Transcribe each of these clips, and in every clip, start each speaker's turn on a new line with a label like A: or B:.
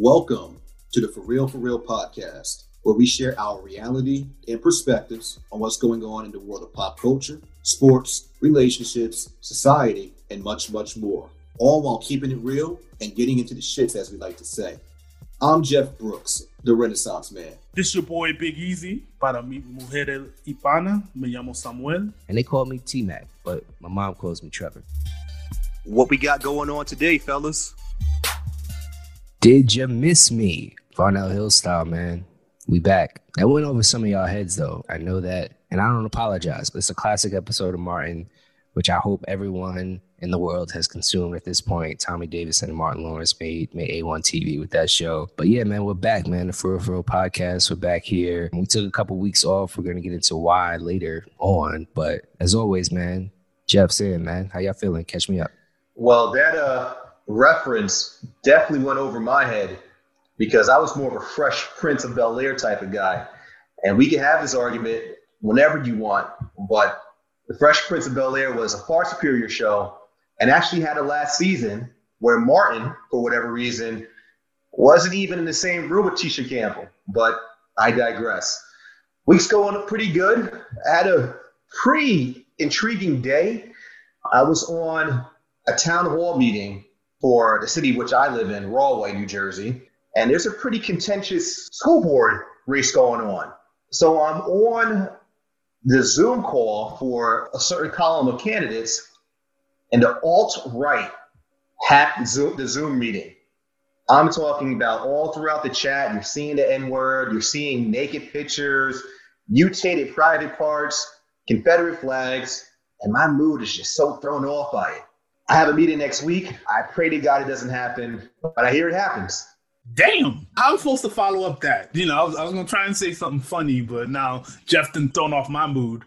A: Welcome to the For Real For Real podcast, where we share our reality and perspectives on what's going on in the world of pop culture, sports, relationships, society, and much, much more. All while keeping it real and getting into the shits, as we like to say. I'm Jeff Brooks, the Renaissance Man.
B: This your boy Big Easy. Para mi mujer hispana, me llamo Samuel.
C: And they call me T Mac, but my mom calls me Trevor.
D: What we got going on today, fellas?
C: Did you miss me? Varnell Hill style, man. We back. That went over some of y'all heads though. I know that, and I don't apologize, but it's a classic episode of Martin, which I hope everyone in the world has consumed at this point. Tommy Davidson and Martin Lawrence made made A1 TV with that show. But yeah, man, we're back, man. The For Real For Real podcast. We're back here. We took a couple weeks off. We're gonna get into why later on. But as always, man, Jeff's in, man, how y'all feeling? Catch me up.
D: Well, that uh reference definitely went over my head because I was more of a fresh Prince of Bel Air type of guy. And we can have this argument whenever you want, but The Fresh Prince of Bel Air was a far superior show and actually had a last season where Martin, for whatever reason, wasn't even in the same room with Tisha Campbell. But I digress. Week's going pretty good. I had a pretty intriguing day. I was on a town hall meeting for the city which I live in, Rahway, New Jersey. And there's a pretty contentious school board race going on. So I'm on the Zoom call for a certain column of candidates, and the alt right hacked Zoom, the Zoom meeting. I'm talking about all throughout the chat. You're seeing the N word, you're seeing naked pictures, mutated private parts, Confederate flags, and my mood is just so thrown off by it. I have a meeting next week. I pray to God it doesn't happen, but I hear it happens.
B: Damn, I was supposed to follow up that. You know, I was, I was gonna try and say something funny, but now Jeff done thrown off my mood.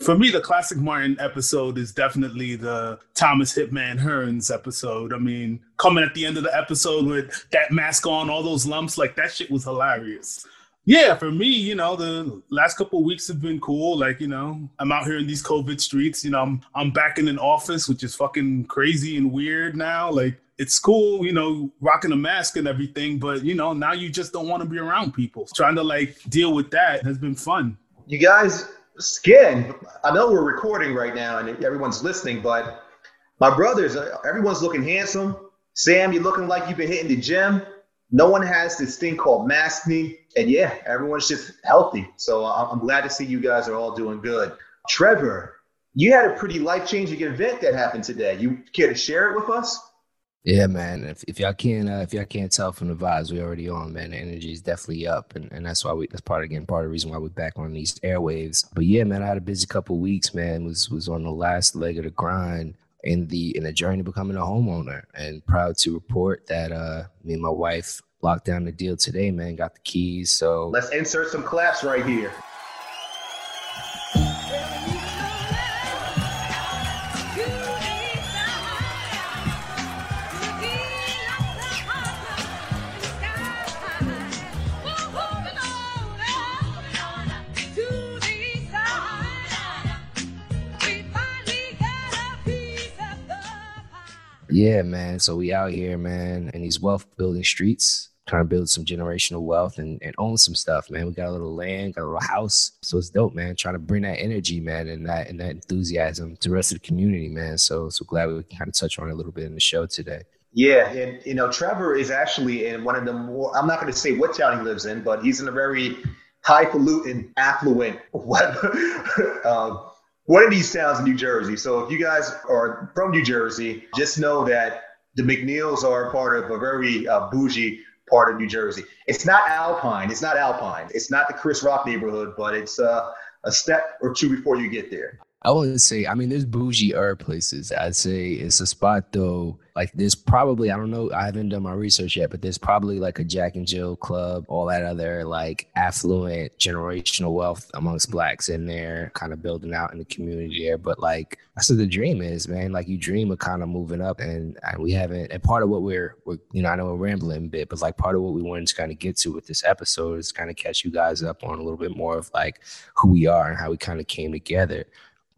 B: For me, the classic Martin episode is definitely the Thomas Hitman Hearns episode. I mean, coming at the end of the episode with that mask on, all those lumps, like that shit was hilarious. Yeah, for me, you know, the last couple weeks have been cool. Like, you know, I'm out here in these COVID streets. You know, I'm I'm back in an office, which is fucking crazy and weird now. Like, it's cool, you know, rocking a mask and everything, but you know, now you just don't want to be around people. Trying to like deal with that has been fun.
D: You guys, skin. I know we're recording right now and everyone's listening, but my brothers, uh, everyone's looking handsome. Sam, you're looking like you've been hitting the gym. No one has this thing called maskne, and yeah, everyone's just healthy. So I'm glad to see you guys are all doing good. Trevor, you had a pretty life changing event that happened today. You care to share it with us?
C: Yeah, man. If, if y'all can't uh, if y'all can't tell from the vibes we already on, man, the energy is definitely up, and, and that's why we that's part again part of the reason why we're back on these airwaves. But yeah, man, I had a busy couple weeks, man. Was was on the last leg of the grind in the in the journey to becoming a homeowner, and proud to report that uh, me and my wife locked down the deal today, man. Got the keys, so
D: let's insert some claps right here.
C: Yeah, man. So we out here, man, in these wealth building streets, trying to build some generational wealth and, and own some stuff, man. We got a little land, got a little house. So it's dope, man. Trying to bring that energy, man, and that and that enthusiasm to the rest of the community, man. So so glad we can kind of touch on it a little bit in the show today.
D: Yeah, and you know, Trevor is actually in one of the more I'm not gonna say what town he lives in, but he's in a very highfalutin, affluent uh, one of these towns in New Jersey. So if you guys are from New Jersey, just know that the McNeils are part of a very uh, bougie part of New Jersey. It's not Alpine. It's not Alpine. It's not the Chris Rock neighborhood, but it's uh, a step or two before you get there.
C: I wouldn't say. I mean, there's bougie herb places. I'd say it's a spot though. Like there's probably I don't know. I haven't done my research yet, but there's probably like a Jack and Jill club, all that other like affluent generational wealth amongst blacks in there, kind of building out in the community there. But like that's what the dream is, man. Like you dream of kind of moving up, and, and we haven't. And part of what we're, we're, you know, I know we're rambling a bit, but like part of what we wanted to kind of get to with this episode is kind of catch you guys up on a little bit more of like who we are and how we kind of came together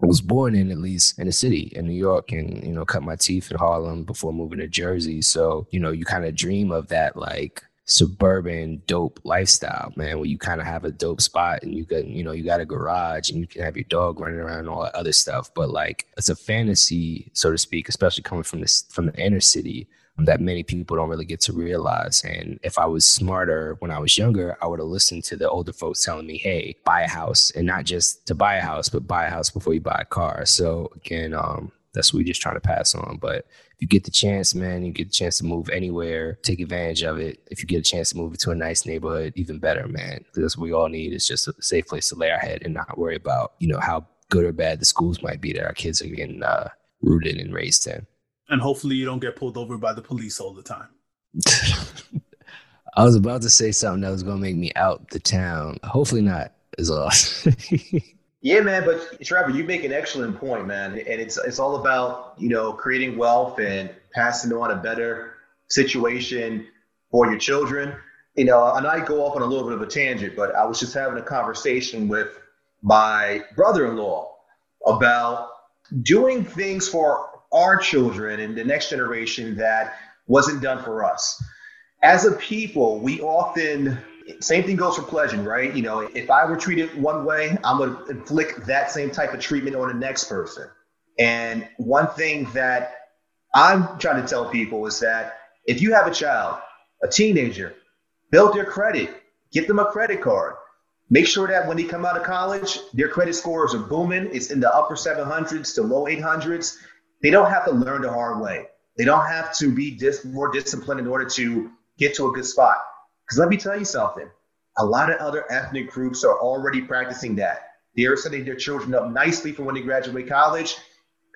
C: was born in at least in the city in New York and you know cut my teeth in Harlem before moving to Jersey so you know you kind of dream of that like suburban dope lifestyle, man, where you kind of have a dope spot and you can, you know, you got a garage and you can have your dog running around and all that other stuff. But like it's a fantasy, so to speak, especially coming from this from the inner city that many people don't really get to realize. And if I was smarter when I was younger, I would have listened to the older folks telling me, hey, buy a house and not just to buy a house, but buy a house before you buy a car. So again, um, that's what we're just trying to pass on. But if you get the chance, man, you get the chance to move anywhere, take advantage of it. If you get a chance to move into a nice neighborhood, even better, man. Because what we all need is just a safe place to lay our head and not worry about, you know, how good or bad the schools might be that our kids are getting uh, rooted and raised in.
B: And hopefully you don't get pulled over by the police all the time.
C: I was about to say something that was going to make me out the town. Hopefully not, is all.
D: Yeah, man. But Trevor, you make an excellent point, man. And it's it's all about you know creating wealth and passing on a better situation for your children. You know, and I go off on a little bit of a tangent, but I was just having a conversation with my brother-in-law about doing things for our children and the next generation that wasn't done for us. As a people, we often same thing goes for pleasure, right? You know, if I were treated one way, I'm going to inflict that same type of treatment on the next person. And one thing that I'm trying to tell people is that if you have a child, a teenager, build their credit, get them a credit card. Make sure that when they come out of college, their credit scores are booming. It's in the upper 700s to low 800s. They don't have to learn the hard way. They don't have to be dis- more disciplined in order to get to a good spot. Because let me tell you something a lot of other ethnic groups are already practicing that. They're setting their children up nicely for when they graduate college.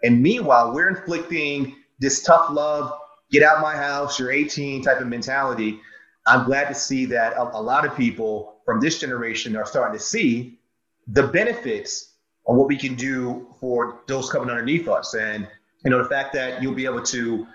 D: And meanwhile, we're inflicting this tough love, get out my house, you're 18 type of mentality. I'm glad to see that a, a lot of people from this generation are starting to see the benefits of what we can do for those coming underneath us. And, you know, the fact that you'll be able to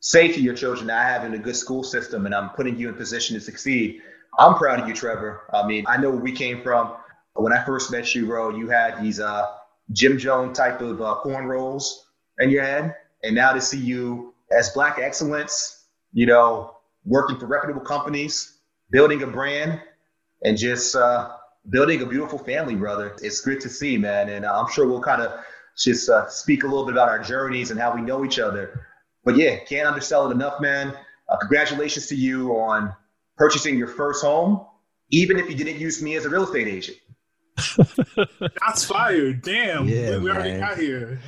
D: say to your children, I have in a good school system and I'm putting you in position to succeed. I'm proud of you, Trevor. I mean, I know where we came from. When I first met you, bro, you had these uh, Jim Jones type of uh, corn rolls in your head. And now to see you as Black excellence, you know, working for reputable companies, building a brand, and just uh, building a beautiful family, brother. It's good to see, man. And I'm sure we'll kind of just uh, speak a little bit about our journeys and how we know each other but yeah, can't undersell it enough, man. Uh, congratulations to you on purchasing your first home, even if you didn't use me as a real estate agent.
B: That's fire. Damn.
C: Yeah,
B: we, we already got here.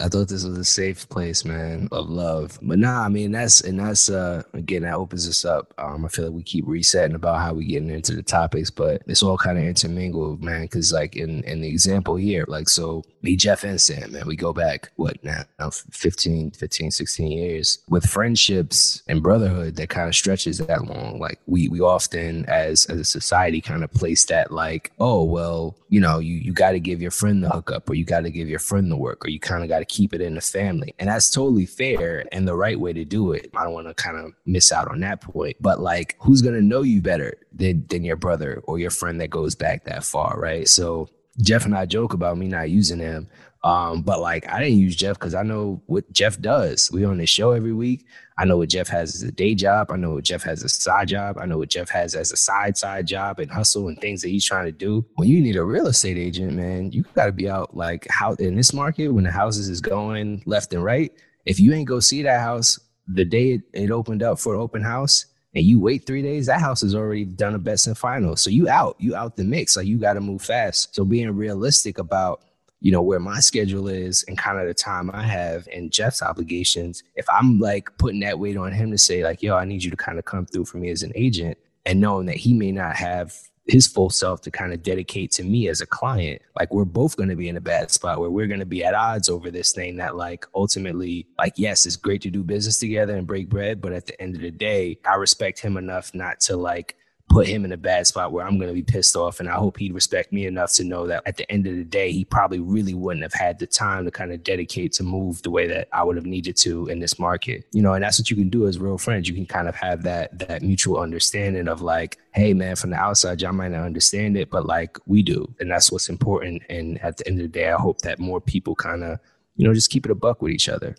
C: I thought this was a safe place, man, of love. But nah, I mean that's and that's uh again that opens us up. Um, I feel like we keep resetting about how we getting into the topics, but it's all kind of intermingled, man. Cause like in in the example here, like so me, Jeff and Sam, man, we go back what now, now 15, 15, 16 years with friendships and brotherhood that kind of stretches that long. Like we we often as as a society kind of place that like, oh well, you know, you you got to give your friend the hookup or you got to give your friend the work or you kind of got to keep it in the family. And that's totally fair and the right way to do it. I don't want to kind of miss out on that point. But like who's to know you better than than your brother or your friend that goes back that far, right? So Jeff and I joke about me not using him. Um, but like I didn't use Jeff because I know what Jeff does. We on this show every week. I know what Jeff has as a day job. I know what Jeff has as a side job. I know what Jeff has as a side side job and hustle and things that he's trying to do. When you need a real estate agent, man, you got to be out like how in this market when the houses is going left and right. If you ain't go see that house the day it, it opened up for open house, and you wait three days, that house has already done a best and final. So you out, you out the mix. Like you got to move fast. So being realistic about you know where my schedule is and kind of the time I have and Jeff's obligations. If I'm like putting that weight on him to say like, yo, I need you to kind of come through for me as an agent, and knowing that he may not have his full self to kind of dedicate to me as a client like we're both going to be in a bad spot where we're going to be at odds over this thing that like ultimately like yes it's great to do business together and break bread but at the end of the day i respect him enough not to like put him in a bad spot where I'm going to be pissed off. And I hope he'd respect me enough to know that at the end of the day, he probably really wouldn't have had the time to kind of dedicate to move the way that I would have needed to in this market. You know, and that's what you can do as real friends. You can kind of have that that mutual understanding of like, hey man, from the outside, y'all might not understand it, but like we do. And that's what's important. And at the end of the day, I hope that more people kind of, you know, just keep it a buck with each other.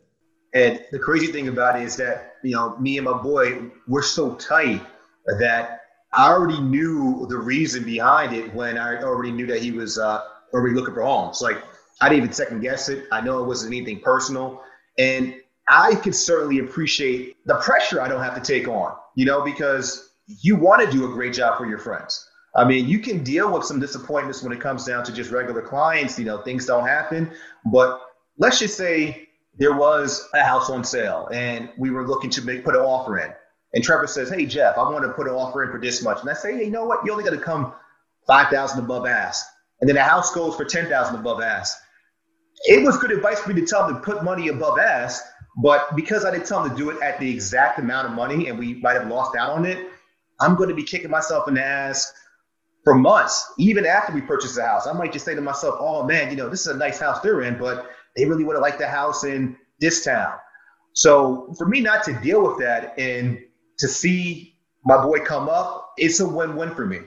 D: And the crazy thing about it is that, you know, me and my boy, we're so tight that I already knew the reason behind it when I already knew that he was uh, already looking for homes. Like I didn't even second guess it. I know it wasn't anything personal. And I could certainly appreciate the pressure I don't have to take on, you know, because you want to do a great job for your friends. I mean, you can deal with some disappointments when it comes down to just regular clients, you know, things don't happen. But let's just say there was a house on sale and we were looking to make, put an offer in. And Trevor says, Hey, Jeff, I want to put an offer in for this much. And I say, Hey, you know what? You only got to come 5,000 above ask. And then the house goes for 10,000 above ask. It was good advice for me to tell them to put money above ask. But because I didn't tell them to do it at the exact amount of money and we might have lost out on it, I'm going to be kicking myself in the ass for months, even after we purchase the house. I might just say to myself, oh man, you know, this is a nice house they're in, but they really would have liked the house in this town. So for me not to deal with that and to see my boy come up, it's a win-win for me.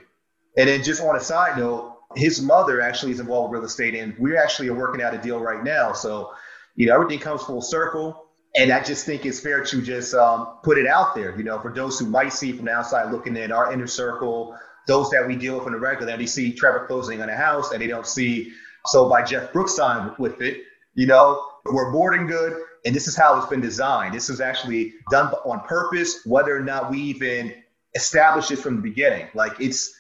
D: And then just on a side note, his mother actually is involved with real estate and we're actually working out a deal right now. So, you know, everything comes full circle. And I just think it's fair to just um, put it out there, you know, for those who might see from the outside looking in our inner circle, those that we deal with on the regular, that they see Trevor closing on a house and they don't see so by Jeff Brookstein with it, you know, we're boarding good, and this is how it's been designed. This was actually done on purpose, whether or not we even establish it from the beginning. Like it's,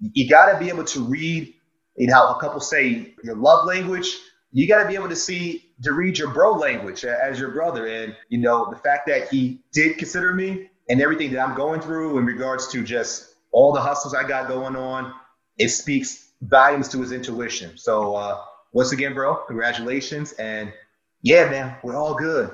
D: you got to be able to read, you know, how a couple say your love language. You got to be able to see to read your bro language as your brother, and you know the fact that he did consider me and everything that I'm going through in regards to just all the hustles I got going on. It speaks volumes to his intuition. So uh, once again, bro, congratulations. And yeah, man, we're all good.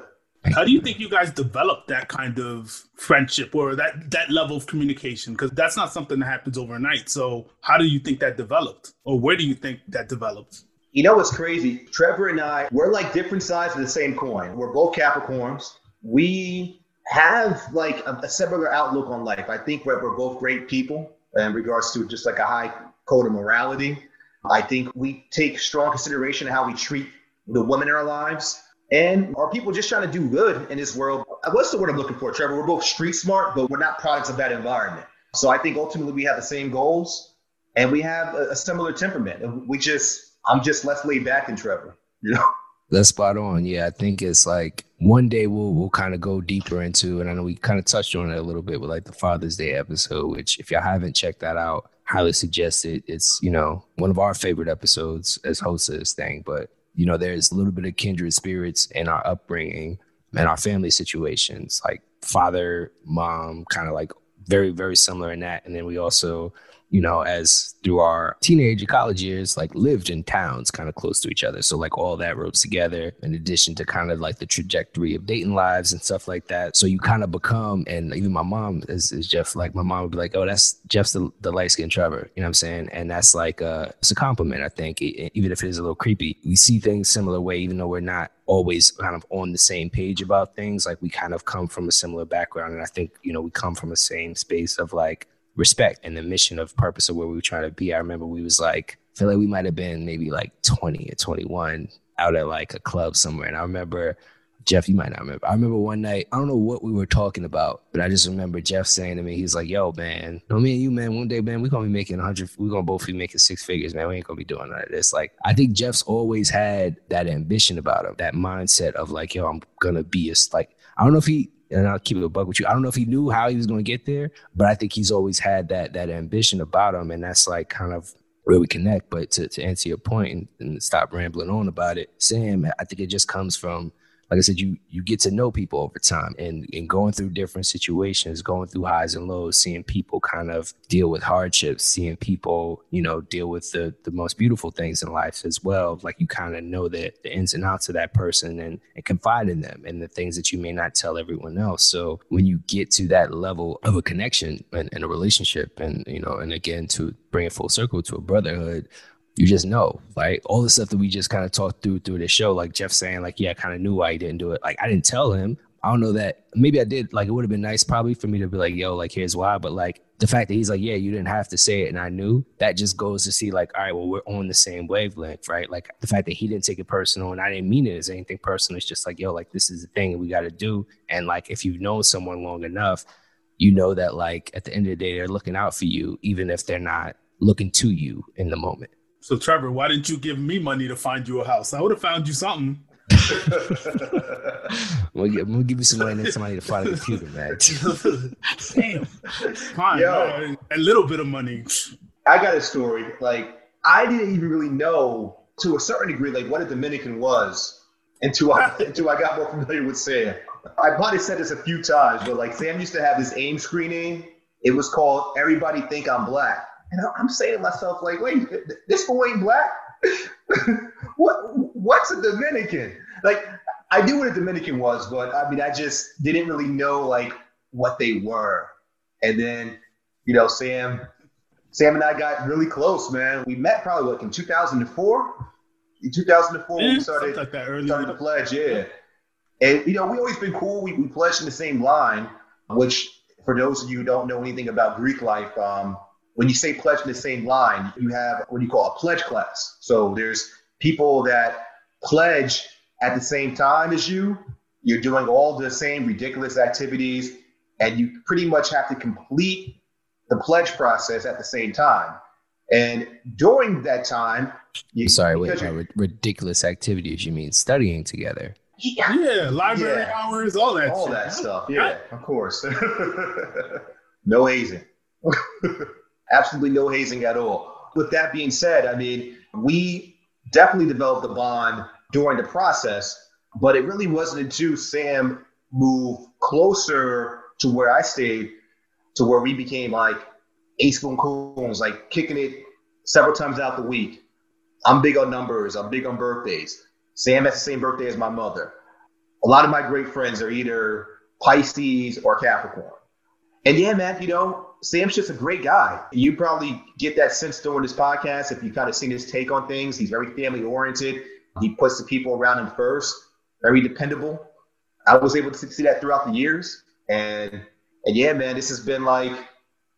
B: How do you think you guys developed that kind of friendship or that that level of communication? Because that's not something that happens overnight. So how do you think that developed, or where do you think that developed?
D: You know what's crazy? Trevor and I, we're like different sides of the same coin. We're both Capricorns. We have like a, a similar outlook on life. I think we're, we're both great people in regards to just like a high code of morality. I think we take strong consideration of how we treat the women in our lives. And are people just trying to do good in this world? What's the word I'm looking for, Trevor? We're both street smart, but we're not products of that environment. So I think ultimately we have the same goals and we have a, a similar temperament. We just, I'm just less laid back than Trevor, you know?
C: That's spot on. Yeah, I think it's like one day we'll we'll kind of go deeper into, and I know we kind of touched on it a little bit with like the Father's Day episode, which if y'all haven't checked that out, highly suggest it. It's you know one of our favorite episodes as hosts of this thing. But you know, there's a little bit of kindred spirits in our upbringing and our family situations, like father, mom, kind of like very very similar in that, and then we also you know, as through our teenage and college years, like lived in towns kind of close to each other. So like all that ropes together in addition to kind of like the trajectory of dating lives and stuff like that. So you kind of become, and even my mom is, is Jeff, like my mom would be like, oh, that's Jeff's the, the light skinned Trevor. You know what I'm saying? And that's like, uh, it's a compliment, I think, even if it is a little creepy. We see things similar way, even though we're not always kind of on the same page about things. Like we kind of come from a similar background. And I think, you know, we come from the same space of like, respect and the mission of purpose of where we were trying to be. I remember we was like, I feel like we might have been maybe like 20 or 21 out at like a club somewhere. And I remember Jeff, you might not remember. I remember one night, I don't know what we were talking about, but I just remember Jeff saying to me, he's like, yo, man, no, me and you, man, one day, man, we're gonna be making 100, we're gonna both be making six figures, man. We ain't gonna be doing none of this. Like, I think Jeff's always had that ambition about him, that mindset of like, yo, I'm gonna be a, like, I don't know if he and I'll keep it a bug with you. I don't know if he knew how he was going to get there, but I think he's always had that that ambition about him, and that's like kind of where we connect. But to, to answer your point and, and stop rambling on about it, Sam, I think it just comes from like I said, you you get to know people over time and, and going through different situations, going through highs and lows, seeing people kind of deal with hardships, seeing people, you know, deal with the the most beautiful things in life as well. Like you kind of know the, the ins and outs of that person and, and confide in them and the things that you may not tell everyone else. So when you get to that level of a connection and, and a relationship and you know, and again to bring it full circle to a brotherhood, you just know, like all the stuff that we just kind of talked through through the show, like Jeff saying, like, yeah, I kind of knew why he didn't do it. Like I didn't tell him. I don't know that maybe I did. Like it would have been nice probably for me to be like, yo, like here's why. But like the fact that he's like, yeah, you didn't have to say it, and I knew that just goes to see like, all right, well, we're on the same wavelength, right? Like the fact that he didn't take it personal and I didn't mean it as anything personal. It's just like, yo, like this is the thing we got to do. And like if you've known someone long enough, you know that like at the end of the day they're looking out for you even if they're not looking to you in the moment.
B: So Trevor, why didn't you give me money to find you a house? I would have found you something.
C: we'll, give, we'll give you some money next money to find a computer, man.
B: Damn. Fine. Yo, a little bit of money.
D: I got a story. Like, I didn't even really know to a certain degree, like what a Dominican was until I, until I got more familiar with Sam. I probably said this a few times, but like Sam used to have this AIM screening. It was called Everybody Think I'm Black. And I'm saying to myself, like, wait, this boy ain't black? what what's a Dominican? Like, I knew what a Dominican was, but I mean, I just didn't really know like what they were. And then, you know, Sam, Sam and I got really close, man. We met probably like in 2004. In 2004, yeah, we started, like started the pledge, yeah. And you know, we always been cool. We, we pledged in the same line, which for those of you who don't know anything about Greek life, um, when you say pledge in the same line, you have what you call a pledge class. So there's people that pledge at the same time as you. You're doing all the same ridiculous activities, and you pretty much have to complete the pledge process at the same time. And during that time,
C: you, sorry, wait, ridiculous activities. You mean studying together?
B: Yeah, yeah library yeah. hours, all that,
D: all that stuff. Yeah, of course. no hazing. absolutely no hazing at all. With that being said, I mean, we definitely developed a bond during the process, but it really wasn't until Sam moved closer to where I stayed to where we became like ace boom coons, like kicking it several times out the week. I'm big on numbers. I'm big on birthdays. Sam has the same birthday as my mother. A lot of my great friends are either Pisces or Capricorn. And yeah, man, you know, Sam's just a great guy. You probably get that sense during this podcast if you kind of seen his take on things. He's very family oriented. He puts the people around him first. Very dependable. I was able to see that throughout the years, and and yeah, man, this has been like,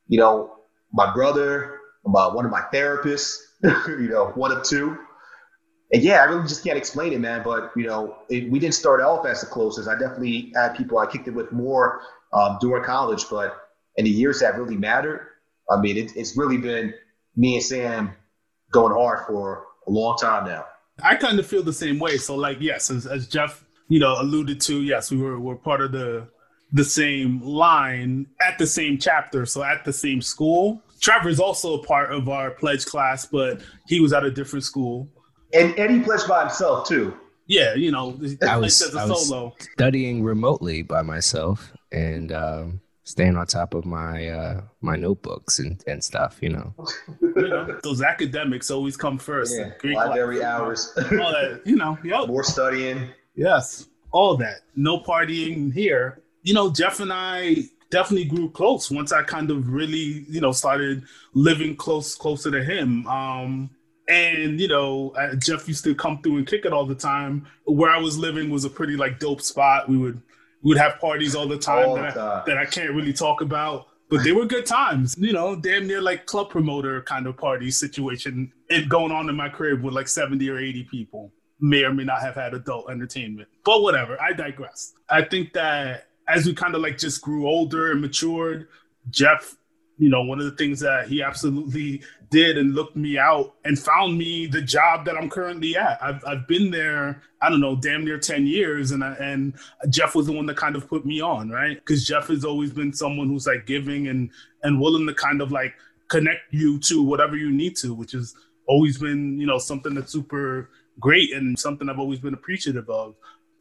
D: you know, my brother, my, one of my therapists, you know, one of two. And yeah, I really just can't explain it, man. But you know, it, we didn't start off as the closest. I definitely had people I kicked it with more um, during college, but in the years that really mattered, I mean, it, it's really been me and Sam going hard for a long time now.
B: I kind of feel the same way. So, like, yes, as, as Jeff, you know, alluded to, yes, we were, were part of the the same line at the same chapter, so at the same school. Trevor's also a part of our pledge class, but he was at a different school.
D: And and he pledged by himself too.
B: Yeah, you know,
C: I was, I was studying remotely by myself, and um, staying on top of my uh my notebooks and, and stuff, you know.
B: you know. Those academics always come first.
D: Yeah, Greek library life, hours.
B: all that, you know, yep.
D: More studying.
B: Yes. All that. No partying here. You know, Jeff and I definitely grew close once I kind of really, you know, started living close closer to him. Um and you know, uh, Jeff used to come through and kick it all the time. Where I was living was a pretty like dope spot. We would we would have parties all the time, all that, the time. I, that I can't really talk about. But they were good times, you know, damn near like club promoter kind of party situation it going on in my crib with like 70 or 80 people. May or may not have had adult entertainment. But whatever, I digress. I think that as we kind of like just grew older and matured, Jeff you know, one of the things that he absolutely did and looked me out and found me the job that I'm currently at. I've, I've been there, I don't know, damn near 10 years. And, I, and Jeff was the one that kind of put me on, right? Because Jeff has always been someone who's like giving and, and willing to kind of like connect you to whatever you need to, which has always been, you know, something that's super great and something I've always been appreciative of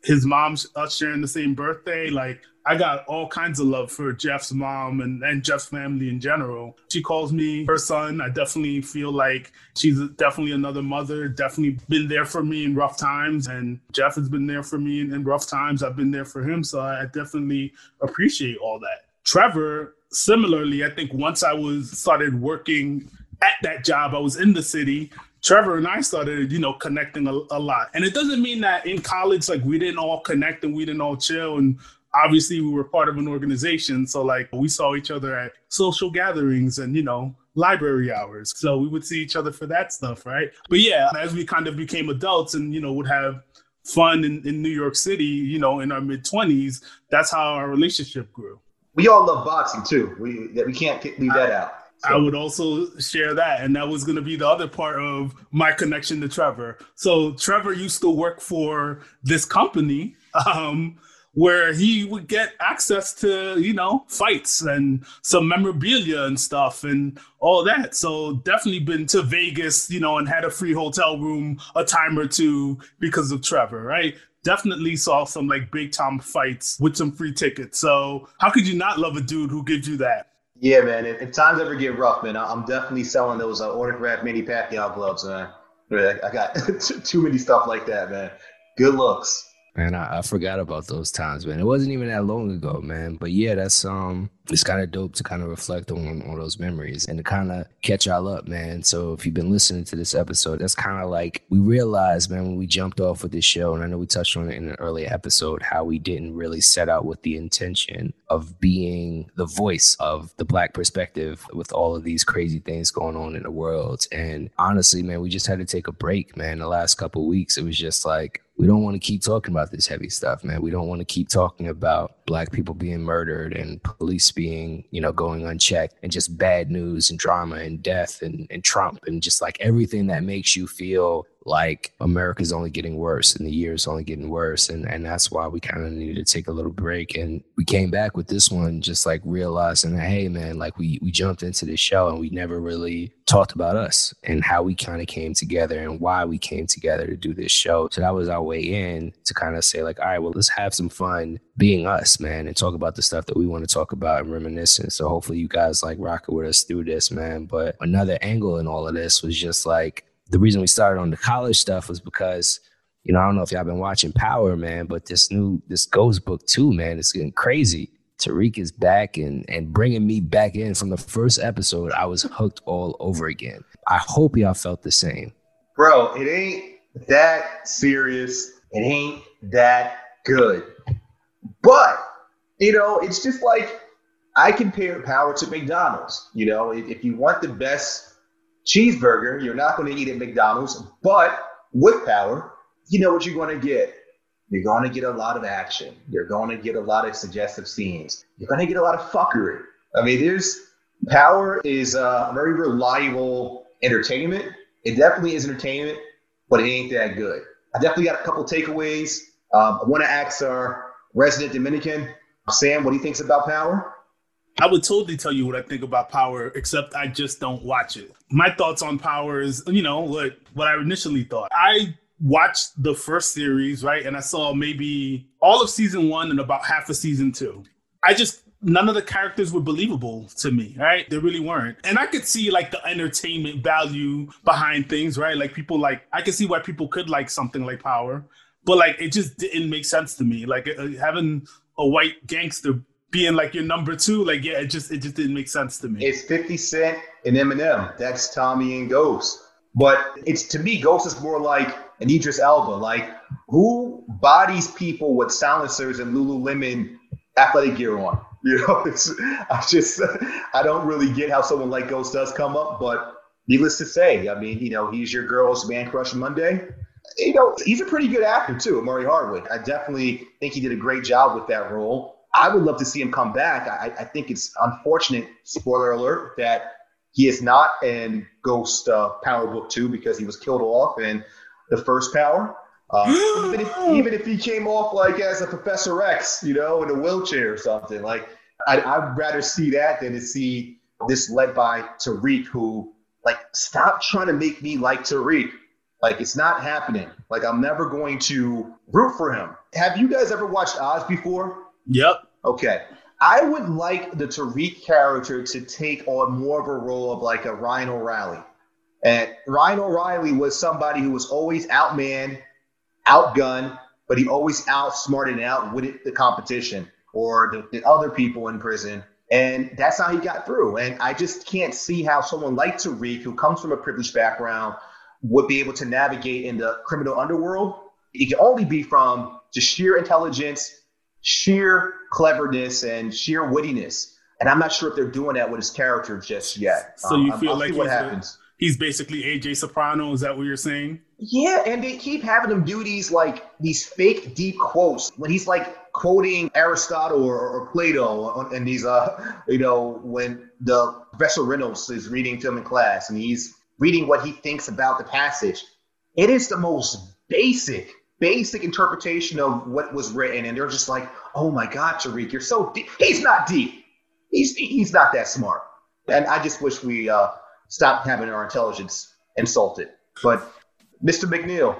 B: his mom's us uh, sharing the same birthday. Like I got all kinds of love for Jeff's mom and, and Jeff's family in general. She calls me her son. I definitely feel like she's definitely another mother, definitely been there for me in rough times. And Jeff has been there for me in, in rough times. I've been there for him. So I definitely appreciate all that. Trevor, similarly, I think once I was started working at that job, I was in the city. Trevor and I started, you know, connecting a, a, lot. And it doesn't mean that in college, like we didn't all connect and we didn't all chill. And obviously we were part of an organization. So like we saw each other at social gatherings and, you know, library hours. So we would see each other for that stuff, right? But yeah, as we kind of became adults and, you know, would have fun in, in New York City, you know, in our mid 20s, that's how our relationship grew.
D: we all love boxing too. We we can't leave that out.
B: So. I would also share that. And that was going to be the other part of my connection to Trevor. So, Trevor used to work for this company um, where he would get access to, you know, fights and some memorabilia and stuff and all that. So, definitely been to Vegas, you know, and had a free hotel room a time or two because of Trevor, right? definitely saw some like big time fights with some free tickets. So how could you not love a dude who gives you that?
D: Yeah, man. If, if times ever get rough, man, I'm definitely selling those uh, autographed Manny Pacquiao gloves, man. I got too many stuff like that, man. Good looks.
C: Man, I, I, forgot about those times, man. It wasn't even that long ago, man. But yeah, that's um, it's kind of dope to kind of reflect on on those memories and to kind of catch y'all up, man. So if you've been listening to this episode, that's kind of like we realized, man, when we jumped off with this show, and I know we touched on it in an earlier episode, how we didn't really set out with the intention of being the voice of the black perspective with all of these crazy things going on in the world. And honestly, man, we just had to take a break, man. The last couple weeks, it was just like we don't want to keep talking about this heavy stuff, man. We don't want to keep talking about black people being murdered and police being, you know, going unchecked and just bad news and drama and death and, and Trump and just like everything that makes you feel like America's only getting worse and the year's only getting worse. And, and that's why we kind of needed to take a little break. And we came back with this one, just like realizing that, hey, man, like we, we jumped into this show and we never really talked about us and how we kind of came together and why we came together to do this show. So that was our way in to kind of say, like, all right, well, let's have some fun being us, man, and talk about the stuff that we want to talk about and reminiscing. So hopefully you guys like rocking with us through this, man. But another angle in all of this was just like, the reason we started on the college stuff was because you know I don't know if y'all been watching Power, man, but this new this Ghost Book Two, man, it's getting crazy. Tariq is back and and bringing me back in from the first episode. I was hooked all over again. I hope y'all felt the same,
D: bro. It ain't that serious. It ain't that good, but you know, it's just like I compare Power to McDonald's. You know, if, if you want the best cheeseburger, you're not going to eat at McDonald's, but with power, you know what you're going to get. You're going to get a lot of action. You're going to get a lot of suggestive scenes. You're going to get a lot of fuckery. I mean, there's power is a very reliable entertainment. It definitely is entertainment, but it ain't that good. I definitely got a couple takeaways. Um, I want to ask our resident Dominican, Sam, what he thinks about power.
B: I would totally tell you what I think about Power, except I just don't watch it. My thoughts on Power is, you know, what what I initially thought. I watched the first series, right, and I saw maybe all of season one and about half of season two. I just none of the characters were believable to me, right? They really weren't. And I could see like the entertainment value behind things, right? Like people like I could see why people could like something like Power, but like it just didn't make sense to me. Like uh, having a white gangster being like your number two. Like, yeah, it just it just didn't make sense to me.
D: It's 50 Cent and Eminem. That's Tommy and Ghost. But it's to me, Ghost is more like an Idris Elba. Like, who bodies people with silencers and Lululemon athletic gear on? You know, it's I just I don't really get how someone like Ghost does come up, but needless to say, I mean, you know, he's your girl's man crush Monday. You know, he's a pretty good actor too, Omari Hardwick. I definitely think he did a great job with that role. I would love to see him come back. I, I think it's unfortunate, spoiler alert, that he is not in Ghost uh, Power Book 2 because he was killed off in the first Power. Uh, even, if, even if he came off like as a Professor X, you know, in a wheelchair or something, like I'd, I'd rather see that than to see this led by Tariq, who like stop trying to make me like Tariq. Like it's not happening. Like I'm never going to root for him. Have you guys ever watched Oz before?
B: Yep.
D: Okay. I would like the Tariq character to take on more of a role of like a Ryan O'Reilly. And Ryan O'Reilly was somebody who was always outman, outgunned, but he always outsmarted and outwitted the competition or the, the other people in prison. And that's how he got through. And I just can't see how someone like Tariq, who comes from a privileged background, would be able to navigate in the criminal underworld. It can only be from just sheer intelligence sheer cleverness and sheer wittiness. And I'm not sure if they're doing that with his character just yet.
B: So you um, feel I'll like what happens. A, he's basically AJ Soprano. Is that what you're saying?
D: Yeah, and they keep having him do these like these fake deep quotes when he's like quoting Aristotle or, or Plato and these, uh, you know, when the Professor Reynolds is reading to him in class and he's reading what he thinks about the passage. It is the most basic, basic interpretation of what was written, and they're just like, "Oh my God, Tariq, you're so deep." He's not deep. He's he's not that smart. And I just wish we uh, stopped having our intelligence insulted. But Mr. McNeil,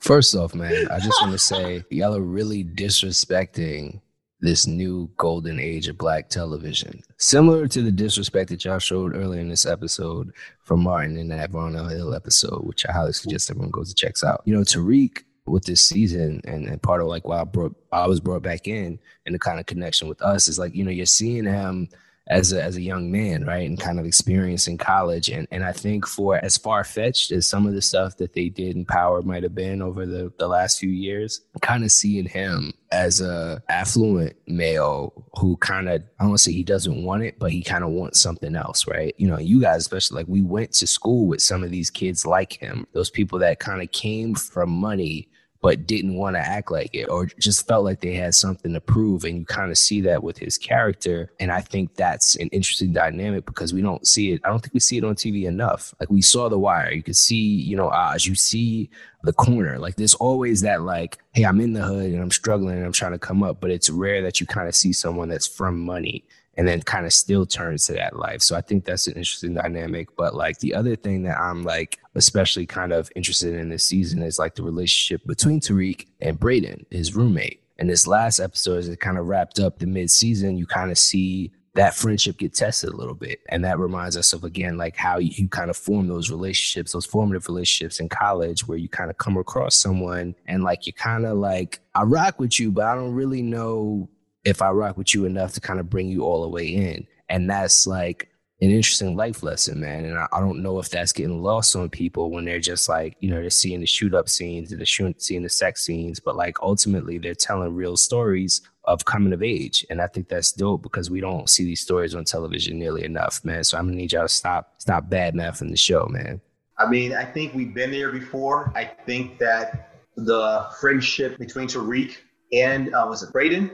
C: First off, man, I just want to say y'all are really disrespecting this new golden age of black television. Similar to the disrespect that y'all showed earlier in this episode from Martin in that Varnell Hill episode, which I highly suggest everyone goes and checks out. You know, Tariq with this season and, and part of like why I brought I was brought back in and the kind of connection with us is like, you know, you're seeing him as a, as a young man, right, and kind of experiencing college. And and I think for as far fetched as some of the stuff that they did in Power might have been over the the last few years, kind of seeing him as a affluent male who kind of I don't say he doesn't want it, but he kind of wants something else, right? You know, you guys especially like we went to school with some of these kids like him, those people that kind of came from money but didn't want to act like it or just felt like they had something to prove. And you kind of see that with his character. And I think that's an interesting dynamic because we don't see it. I don't think we see it on TV enough. Like we saw The Wire. You could see, you know, Oz, you see the corner. Like there's always that like, hey, I'm in the hood and I'm struggling and I'm trying to come up. But it's rare that you kind of see someone that's from money and then kind of still turns to that life. So I think that's an interesting dynamic. But like the other thing that I'm like especially kind of interested in this season is like the relationship between Tariq and Brayden, his roommate. And this last episode, as it kind of wrapped up the mid season, you kind of see that friendship get tested a little bit. And that reminds us of, again, like how you, you, kind of form those relationships, those formative relationships in college where you kind of come across someone and like you kind of like, I rock with you, but I don't really know if I rock with you enough to kind of bring you all the way in. And that's like an interesting life lesson, man. And I, I, don't know if that's getting lost on people when they're just like, you know, they're seeing the shoot up scenes and they're seeing the sex scenes, but like ultimately they're telling real stories of coming of age. And I think that's dope because we don't see these stories on television nearly enough, man. So I'm gonna need y'all to stop stop bad in the show, man.
D: I mean, I think we've been there before. I think that the friendship between Tariq and uh, was it Brayden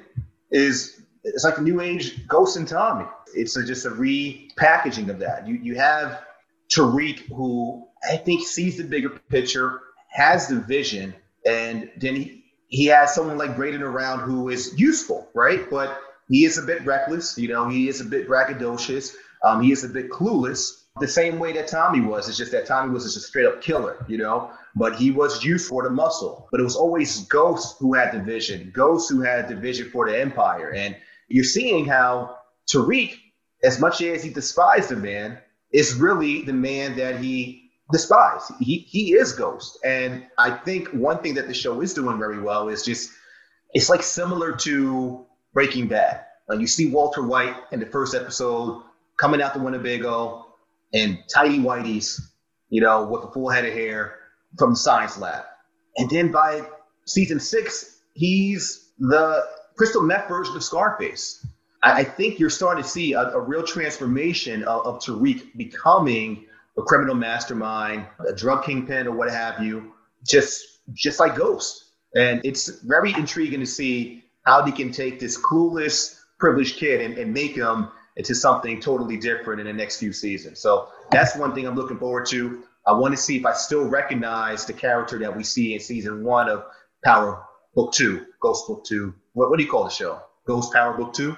D: is it's like a new age Ghost and Tommy. It's a, just a repackaging of that. You you have Tariq who I think sees the bigger picture, has the vision, and then he, he has someone like Brayden around who is useful, right? But he is a bit reckless, you know, he is a bit braggadocious, um, he is a bit clueless. The same way that Tommy was, it's just that Tommy was just a straight up killer, you know, but he was used for the muscle. But it was always Ghost who had the vision, Ghost who had the vision for the empire. And you're seeing how Tariq, as much as he despised the man, is really the man that he despised. He he is Ghost. And I think one thing that the show is doing very well is just it's like similar to Breaking Bad. Like you see Walter White in the first episode coming out the Winnebago and tidy whiteys, you know, with a full head of hair from the science lab. And then by season six, he's the crystal meth version of Scarface. I, I think you're starting to see a, a real transformation of, of Tariq becoming a criminal mastermind, a drug kingpin, or what have you, just just like Ghost. And it's very intriguing to see how they can take this clueless, privileged kid and, and make him into something totally different in the next few seasons. So that's one thing I'm looking forward to. I want to see if I still recognize the character that we see in season one of Power Book Two, Ghost Book Two, what, what do you call the show? Ghost Power Book Two.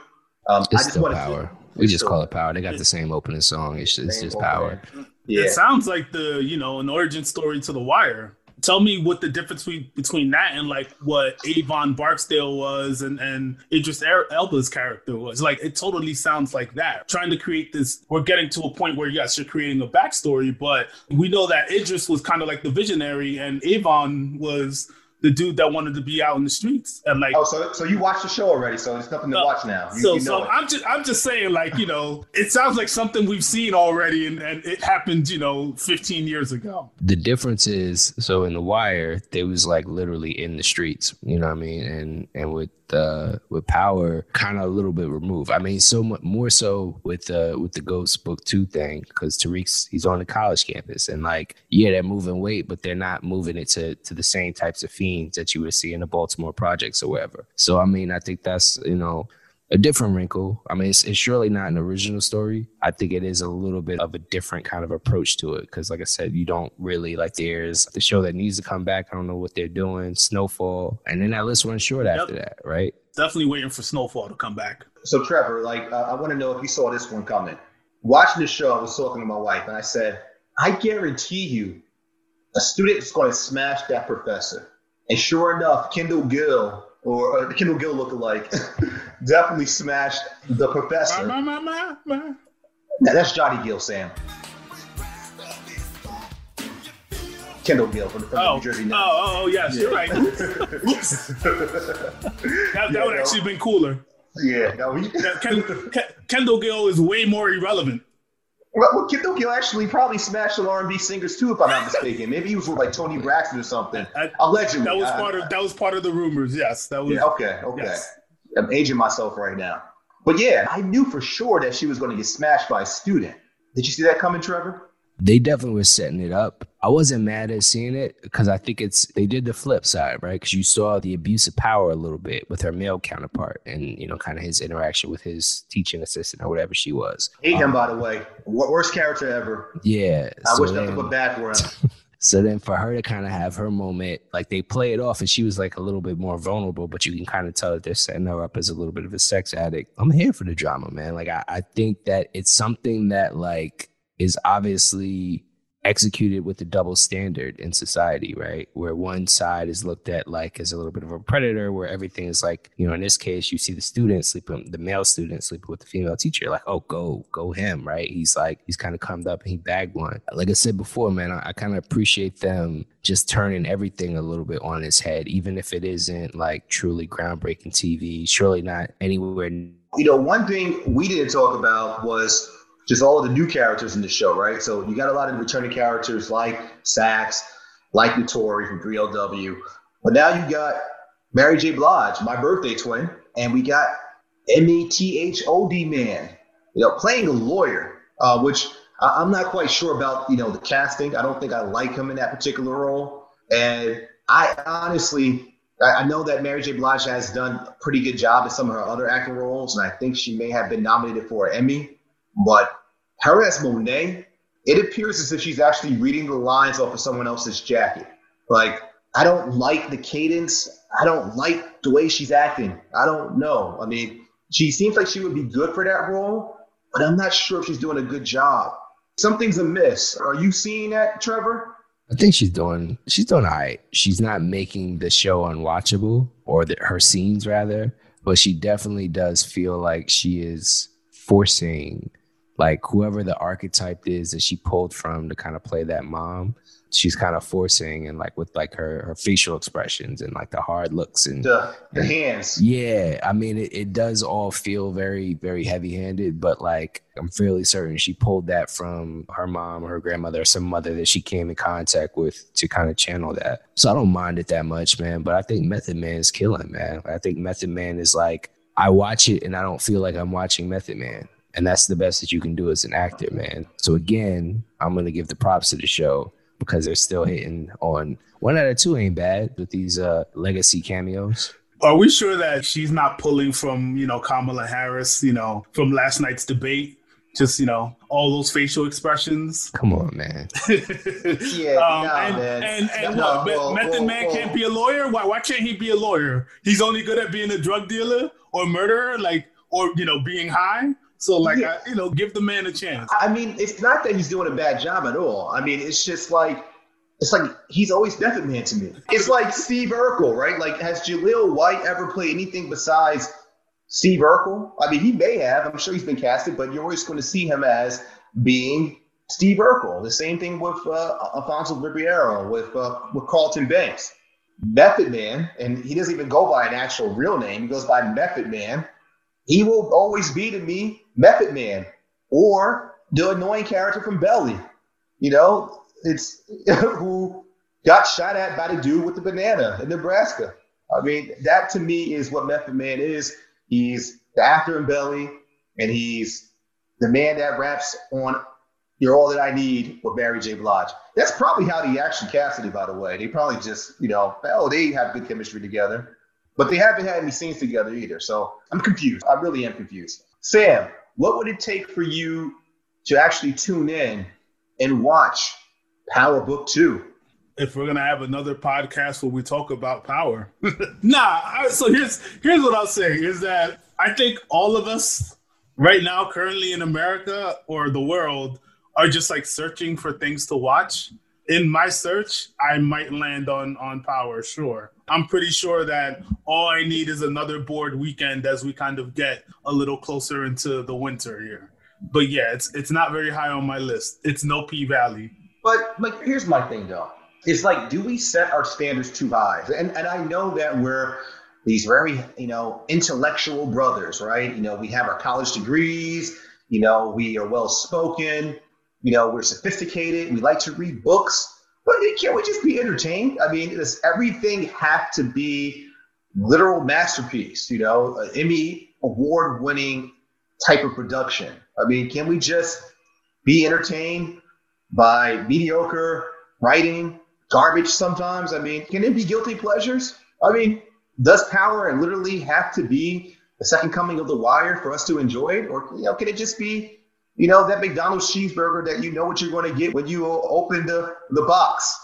C: Um, it's I just still power. To, we just call it power. They got the same opening song. It's just, it's just power.
B: Yeah. It sounds like the you know an origin story to The Wire. Tell me what the difference between that and like what Avon Barksdale was and and Idris er-, Elba's character was. Like it totally sounds like that. Trying to create this, we're getting to a point where yes, you're creating a backstory, but we know that Idris was kind of like the visionary and Avon was the dude that wanted to be out in the streets and like
D: oh so so you watched the show already so there's nothing to uh, watch now. You,
B: so
D: you
B: so i'm just i'm just saying like you know it sounds like something we've seen already and, and it happened you know 15 years ago.
C: The difference is so in the wire they was like literally in the streets you know what i mean? And and with uh, with power kind of a little bit removed. I mean, so much more so with uh, with the Ghost Book Two thing because Tariq's he's on the college campus and like yeah, they're moving weight, but they're not moving it to to the same types of fiends scenes that you would see in the Baltimore projects or wherever. So I mean, I think that's you know a different wrinkle. I mean, it's, it's, surely not an original story. I think it is a little bit of a different kind of approach to it because, like I said, you don't really like there's the show that needs to come back. I don't know what they're doing. Snowfall, and then that list runs short yep. after that, right?
B: Definitely waiting for Snowfall to come back.
D: So, Trevor, like, uh, I want to know if you saw this one coming. Watching the show, I was talking to my wife, and I said, I guarantee you, a student is going to smash that professor. And sure enough, Kendall Gill or uh, Kendall Gill lookalike definitely smashed the professor.
B: My, my, my,
D: now, that's Johnny Gill, Sam. Kendall Gill from, from
B: oh,
D: New Jersey
B: Nets. Oh, oh, oh, yes, yeah. you're right. that, that would actually been cooler.
D: Yeah, no, he,
B: Ken, Kendall Gill is way more irrelevant.
D: Well, Kendall Gill actually probably smashed some R&B singers too, if I'm not mistaken. Maybe he was with like Toni Braxton or something. I, Allegedly,
B: that was part of that was part of the rumors. Yes, that was.
D: Yeah, okay, okay. Yes. I'm aging myself right now, but yeah, I knew for sure that she was going to get smashed by a student. Did you see that coming, Trevor?
C: they definitely were setting it up. I wasn't mad at seeing it because I think it's they did the flip side, right? Because you saw the abuse of power a little bit with her male counterpart, and you know, kind of his interaction with his teaching assistant or whatever she was.
D: Hate um, him, by the way. Worst character ever.
C: Yeah,
D: I so wish nothing but bad for him.
C: So then for her to kind of have her moment, like they play it off and she was like a little bit more vulnerable, but you can kind of tell that they're setting her up as a little bit of a sex addict. I'm here for the drama, man. Like I, I think that it's something that like is obviously executed with the double standard in society, right? Where one side is looked at like as a little bit of a predator, where everything is like, you know, in this case, you see the student sleeping, the male student sleeping with the female teacher, like, oh, go, go him, right? He's like, he's kind of come up and he bagged one. Like I said before, man, I, I kind of appreciate them just turning everything a little bit on its head, even if it isn't like truly groundbreaking TV, surely not anywhere.
D: You know, one thing we didn't talk about was just all of the new characters in the show, right? So you got a lot of returning characters like Saxe, like Naturi from 3LW. But now you got Mary J. Blige, my birthday twin, and we got M-E-T-H-O-D man, you know, playing a lawyer, uh, which I- am not quite sure about, you know, the casting. I don't think I like him in that particular role. And I honestly, I know that Mary J. Blige has done a pretty good job in some of her other acting roles, and I think she may have been nominated for an Emmy. But as Monet, it appears as if she's actually reading the lines off of someone else's jacket. Like, I don't like the cadence. I don't like the way she's acting. I don't know. I mean, she seems like she would be good for that role, but I'm not sure if she's doing a good job. Something's amiss. Are you seeing that, Trevor?
C: I think she's doing she's doing all right. She's not making the show unwatchable or the, her scenes rather, but she definitely does feel like she is forcing like whoever the archetype is that she pulled from to kind of play that mom she's kind of forcing and like with like her her facial expressions and like the hard looks and
D: the, the hands.
C: Yeah i mean it, it does all feel very very heavy handed but like i'm fairly certain she pulled that from her mom or her grandmother or some mother that she came in contact with to kind of channel that. So i don't mind it that much man but i think method man is killing man. I think method man is like i watch it and i don't feel like i'm watching method man and that's the best that you can do as an actor, man. So again, I'm gonna give the props to the show because they're still hitting on one out of two ain't bad with these uh, legacy cameos.
B: Are we sure that she's not pulling from, you know, Kamala Harris, you know, from last night's debate? Just, you know, all those facial expressions.
C: Come on, man.
D: yeah, um, nah,
B: and,
D: man.
B: and, and no, what? Whoa, Method whoa, Man whoa. can't be a lawyer? Why why can't he be a lawyer? He's only good at being a drug dealer or murderer, like or you know, being high. So, like, yeah. I, you know, give the man a chance.
D: I mean, it's not that he's doing a bad job at all. I mean, it's just like, it's like he's always Method Man to me. It's like Steve Urkel, right? Like, has Jaleel White ever played anything besides Steve Urkel? I mean, he may have. I'm sure he's been casted, but you're always going to see him as being Steve Urkel. The same thing with uh, Alfonso Ribeiro, with uh, with Carlton Banks. Method Man, and he doesn't even go by an actual real name. He goes by Method Man he will always be to me Method Man or the annoying character from Belly. You know, it's who got shot at by the dude with the banana in Nebraska. I mean, that to me is what Method Man is. He's the actor in Belly, and he's the man that raps on You're all that I need with Mary J. Blige. That's probably how they actually casted it, by the way. They probably just, you know, oh, they have good chemistry together, but they haven't had any scenes together either. So I'm confused. I really am confused. Sam, what would it take for you to actually tune in and watch Power Book 2?
B: if we're gonna have another podcast where we talk about power. nah, so here's here's what I'll say is that I think all of us right now, currently in America or the world, are just like searching for things to watch. In my search, I might land on on power, sure. I'm pretty sure that all I need is another board weekend as we kind of get a little closer into the winter here. But yeah, it's it's not very high on my list. It's no P Valley.
D: But like here's my thing though it's like, do we set our standards too high? And and I know that we're these very, you know, intellectual brothers, right? You know, we have our college degrees, you know, we are well spoken, you know, we're sophisticated, we like to read books, but can't we just be entertained? I mean, does everything have to be literal masterpiece, you know, an Emmy award winning type of production? I mean, can we just be entertained by mediocre writing, garbage sometimes. I mean, can it be guilty pleasures? I mean, does power and literally have to be the second coming of the wire for us to enjoy it? Or, you know, can it just be, you know, that McDonald's cheeseburger that you know what you're going to get when you open the, the box?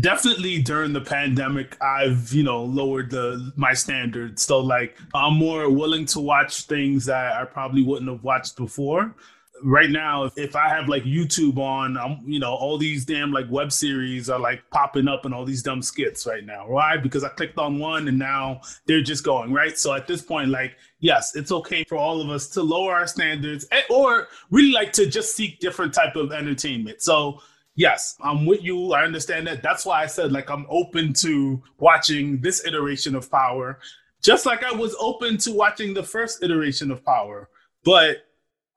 B: definitely during the pandemic i've you know lowered the my standards so like i'm more willing to watch things that i probably wouldn't have watched before right now if i have like youtube on i'm you know all these damn like web series are like popping up and all these dumb skits right now. Right because i clicked on one and now they're just going right? So at this point like yes it's okay for all of us to lower our standards or really like to just seek different type of entertainment. So yes i'm with you. I understand that. That's why i said like i'm open to watching this iteration of power just like i was open to watching the first iteration of power. But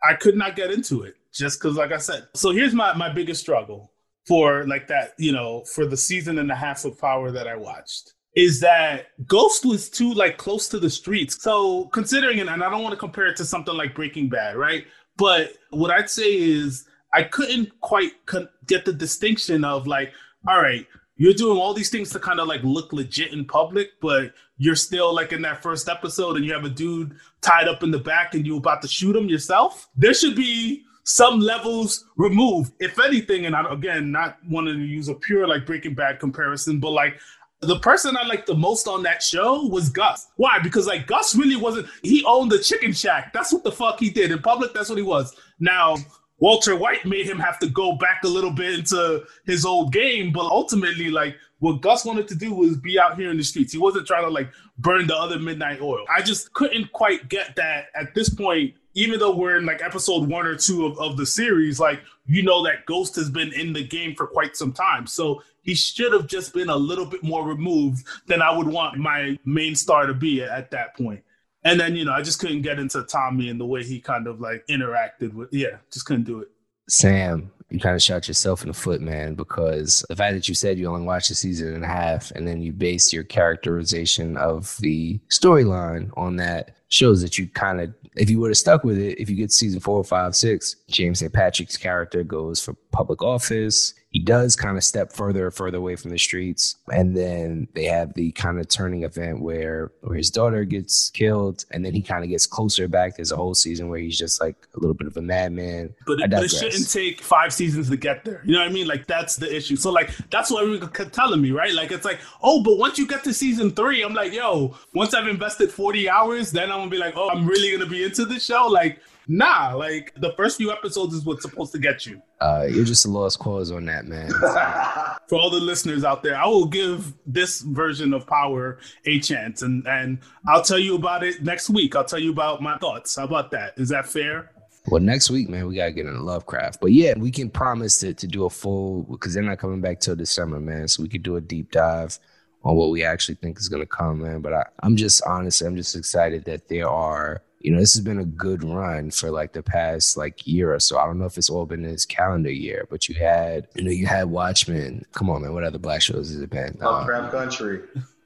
B: I could not get into it just because, like I said. So here's my my biggest struggle for like that, you know, for the season and a half of Power that I watched is that Ghost was too like close to the streets. So considering it, and I don't want to compare it to something like Breaking Bad, right? But what I'd say is I couldn't quite con- get the distinction of like, all right, you're doing all these things to kind of like look legit in public, but you're still like in that first episode and you have a dude tied up in the back and you about to shoot him yourself. There should be some levels removed, if anything. And I, again, not wanting to use a pure like Breaking Bad comparison, but like the person I liked the most on that show was Gus. Why? Because like Gus really wasn't. He owned the chicken shack. That's what the fuck he did in public. That's what he was. Now Walter White made him have to go back a little bit into his old game, but ultimately, like what Gus wanted to do was be out here in the streets. He wasn't trying to like burn the other midnight oil. I just couldn't quite get that at this point, even though we're in like episode one or two of, of the series, like you know that Ghost has been in the game for quite some time. So he should have just been a little bit more removed than I would want my main star to be at, at that point. And then, you know, I just couldn't get into Tommy and the way he kind of like interacted with, yeah, just couldn't do it.
C: Sam, you kind of shot yourself in the foot, man, because the fact that you said you only watched a season and a half and then you base your characterization of the storyline on that shows that you kind of, if you would have stuck with it, if you get season four, five, six, James St. Patrick's character goes for public office he does kind of step further and further away from the streets. And then they have the kind of turning event where where his daughter gets killed and then he kind of gets closer back. There's a whole season where he's just like a little bit of a madman.
B: But it, but it shouldn't take five seasons to get there. You know what i mean? Like that's the issue. So like that's what everyone kept telling me right? Like it's like oh but once you get to season three i'm like yo once i've invested 40 hours then i'm gonna be like oh i'm really gonna be into the show? Like Nah, like the first few episodes is what's supposed to get you.
C: Uh, you're just a lost cause on that, man.
B: For all the listeners out there, I will give this version of Power a chance, and and I'll tell you about it next week. I'll tell you about my thoughts. How about that? Is that fair?
C: Well, next week, man, we gotta get into Lovecraft. But yeah, we can promise to to do a full because they're not coming back till December, man. So we could do a deep dive on what we actually think is gonna come, man. But I, I'm just honestly, I'm just excited that there are you know, this has been a good run for like the past like year or so. I don't know if it's all been this calendar year, but you had, you know, you had Watchmen. Come on, man. What other black shows has it been?
D: Lovecraft uh, Country.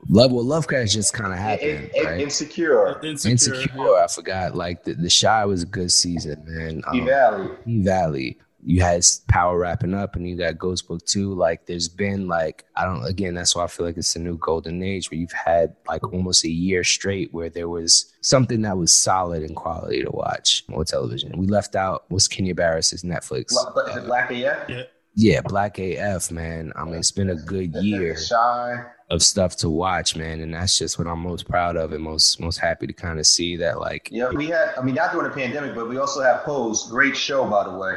C: Love well, Lovecraft just kind of happened.
D: In, in, right? Insecure.
B: Insecure.
C: Insecure. I forgot. Like the, the Chi was a good season, man.
D: Um, Valley.
C: Valley. You had Power wrapping up, and you got Ghost Book two. Like, there's been like I don't. Again, that's why I feel like it's a new golden age where you've had like almost a year straight where there was something that was solid in quality to watch on television. We left out was Kenya Barris's Netflix.
D: Black AF?
B: Yeah.
C: Yeah, Black AF, man. I mean, it's been a good year of stuff to watch, man, and that's just what I'm most proud of and most most happy to kind of see that, like,
D: Yeah, we had. I mean, not during the pandemic, but we also have Pose. Great show, by the way.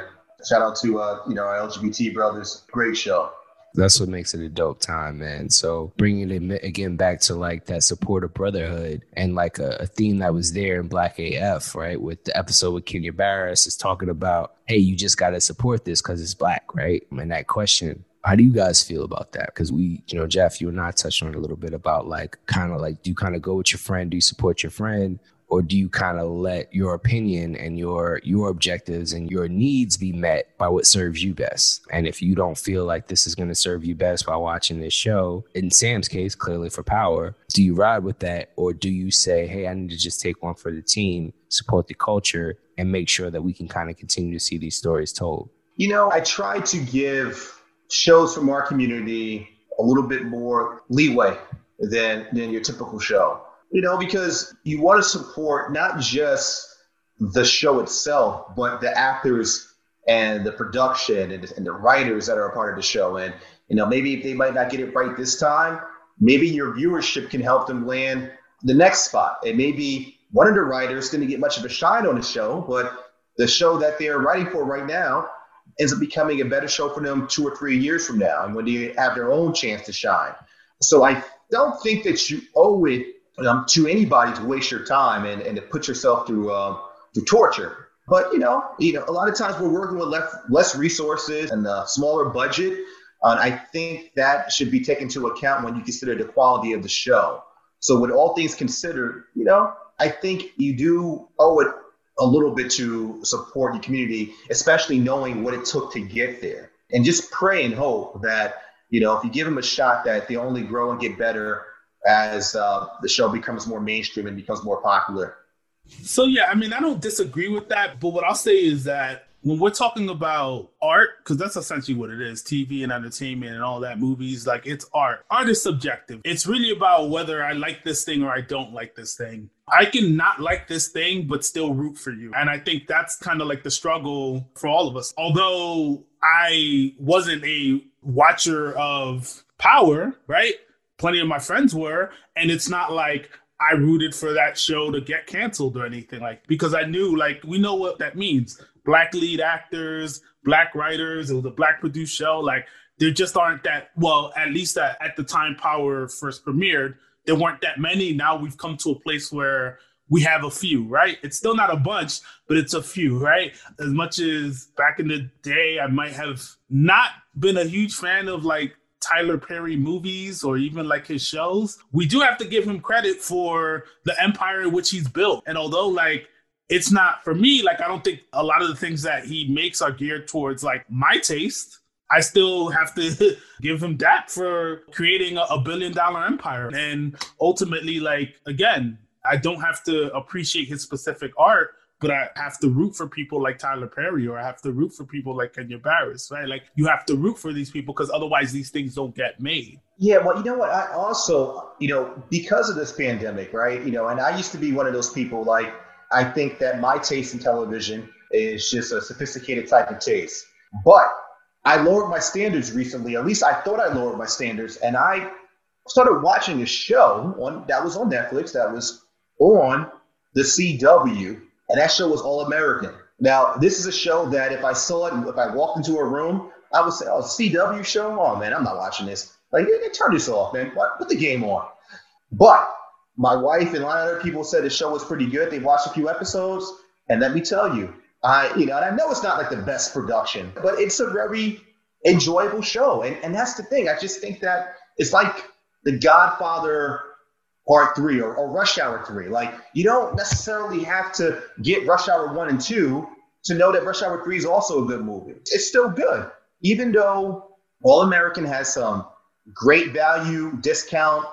D: Shout out to uh, you know our LGBT brothers. Great show.
C: that's what makes it a dope time, man. So bringing it again back to like that supportive brotherhood and like a, a theme that was there in Black AF, right? With the episode with Kenya Barris is talking about, hey, you just got to support this because it's black, right? And that question. How do you guys feel about that? Because we, you know, Jeff, you and I touched on a little bit about like kind of like, do you kind of go with your friend? Do you support your friend? Or do you kind of let your opinion and your your objectives and your needs be met by what serves you best? And if you don't feel like this is going to serve you best by watching this show in sam's case clearly for power do you ride with that? Or do you say hey i need to just take one for the team support the culture and make sure that we can kind of continue to see these stories told?
D: You know, I try to give shows from our community a little bit more leeway than than your typical show. You know, because you want to support not just the show itself, but the actors and the production and, and the writers that are a part of the show. And you know, maybe if they might not get it right this time, maybe your viewership can help them land the next spot. And maybe one of the writers didn't get much of a shine on the show, but the show that they're writing for right now ends up becoming a better show for them two or three years from now and when they have their own chance to shine. So I don't think that you owe it um, to anybody to waste your time and, and to put yourself through um, through torture. But you know, you know, a lot of times we're working with less less resources and a smaller budget. And I think that should be taken into account when you consider the quality of the show. So, with all things considered, you know, I think you do owe it a little bit to support your community, especially knowing what it took to get there. And just pray and hope that, you know, if you give them a shot, that they only grow and get better as uh, the show becomes more mainstream and becomes more popular.
B: So yeah, I mean, I don't disagree with that, but what I'll say is that when we're talking about art, because that's essentially what it is, TV and entertainment and all that, movies, like it's art. Art is subjective. It's really about whether I like this thing or I don't like this thing. I can not like this thing, but still root for you. And I think that's kind of like the struggle for all of us. Although I wasn't a watcher of Power, right? Plenty of my friends were. And it's not like I rooted for that show to get canceled or anything like because I knew like we know what that means. Black lead actors, black writers, it was a black produced show. Like there just aren't that well, at least at, at the time Power first premiered, there weren't that many. Now we've come to a place where we have a few, right? It's still not a bunch, but it's a few, right? As much as back in the day, I might have not been a huge fan of like Tyler Perry movies or even like his shows, we do have to give him credit for the empire which he's built. And although like it's not for me, like I don't think a lot of the things that he makes are geared towards like my taste. I still have to give him that for creating a, a billion dollar empire. And ultimately, like again, I don't have to appreciate his specific art, but I have to root for people like Tyler Perry or I have to root for people like Kenya Barris, right? Like you have to root for these people because otherwise these things don't get made.
D: Yeah, well, you know what? I also, you know, because of this pandemic, right? You know, and I used to be one of those people like, I think that my taste in television is just a sophisticated type of taste. But I lowered my standards recently. At least I thought I lowered my standards. And I started watching a show on that was on Netflix that was on the CW and that show was All American. Now, this is a show that if I saw it, if I walked into a room, I would say, "Oh, CW show? Oh man, I'm not watching this. Like, yeah, turn this off, man. Put the game on." But my wife and a lot of other people said the show was pretty good. They watched a few episodes, and let me tell you, I, you know, and I know it's not like the best production, but it's a very enjoyable show. And and that's the thing. I just think that it's like The Godfather part three or, or Rush Hour three. Like you don't necessarily have to get Rush Hour one and two to know that Rush Hour three is also a good movie. It's still good, even though All American has some great value discount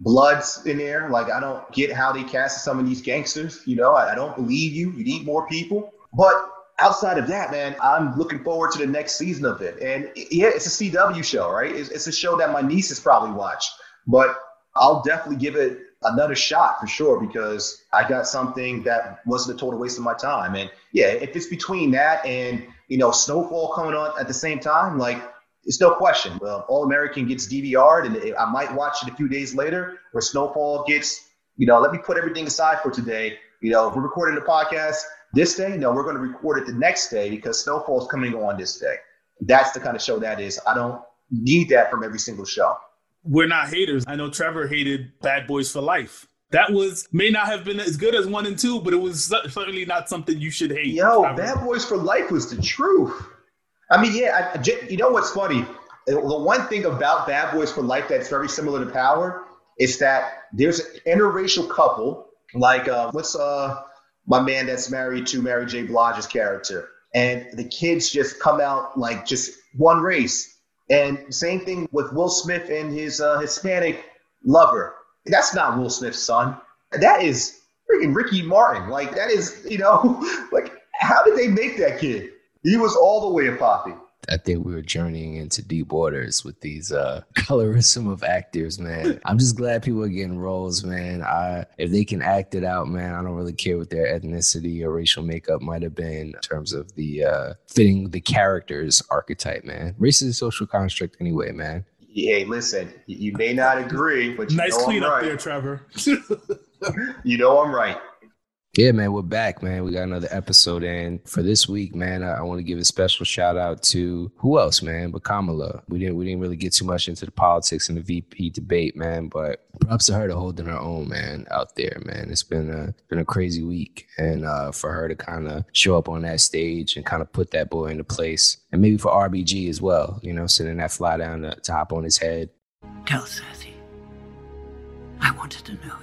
D: bloods in there. Like I don't get how they cast some of these gangsters. You know, I, I don't believe you. You need more people. But outside of that, man, I'm looking forward to the next season of it. And yeah, it's a CW show, right? It's, it's a show that my nieces probably watch, but I'll definitely give it another shot for sure because I got something that wasn't a total waste of my time. And yeah, if it's between that and you know Snowfall coming on at the same time, like it's no question. Well, All American gets DVR'd, and I might watch it a few days later. Where Snowfall gets, you know, let me put everything aside for today. You know, if we're recording the podcast this day, no, we're going to record it the next day because Snowfall is coming on this day. That's the kind of show that is. I don't need that from every single show
B: we're not haters. I know Trevor hated Bad Boys for Life. That was may not have been as good as one and two, but it was certainly not something you should hate.
D: Yo, Trevor. Bad Boys for Life was the truth. I mean, yeah, I, you know what's funny? The one thing about Bad Boys for Life that's very similar to Power is that there's an interracial couple, like uh, what's uh my man that's married to Mary J. Blige's character, and the kids just come out like just one race and same thing with Will Smith and his uh, Hispanic lover. That's not Will Smith's son. That is freaking Ricky Martin. Like that is, you know, like how did they make that kid? He was all the way a poppy.
C: I think we were journeying into deep waters with these uh colorism of actors, man. I'm just glad people are getting roles, man. I if they can act it out, man, I don't really care what their ethnicity or racial makeup might have been in terms of the uh fitting the character's archetype, man. Race is a social construct anyway, man.
D: Hey, listen, you may not agree, but
B: nice
D: clean
B: up
D: right.
B: there, Trevor.
D: you know I'm right.
C: Yeah, man, we're back, man. We got another episode in for this week, man. I, I want to give a special shout out to who else, man? But Kamala. We didn't we didn't really get too much into the politics and the VP debate, man. But props to her to holding her own, man, out there, man. It's been a been a crazy week, and uh, for her to kind of show up on that stage and kind of put that boy into place, and maybe for RBG as well, you know, sending that fly down to, to hop on his head.
E: Tell Cersei, I wanted to know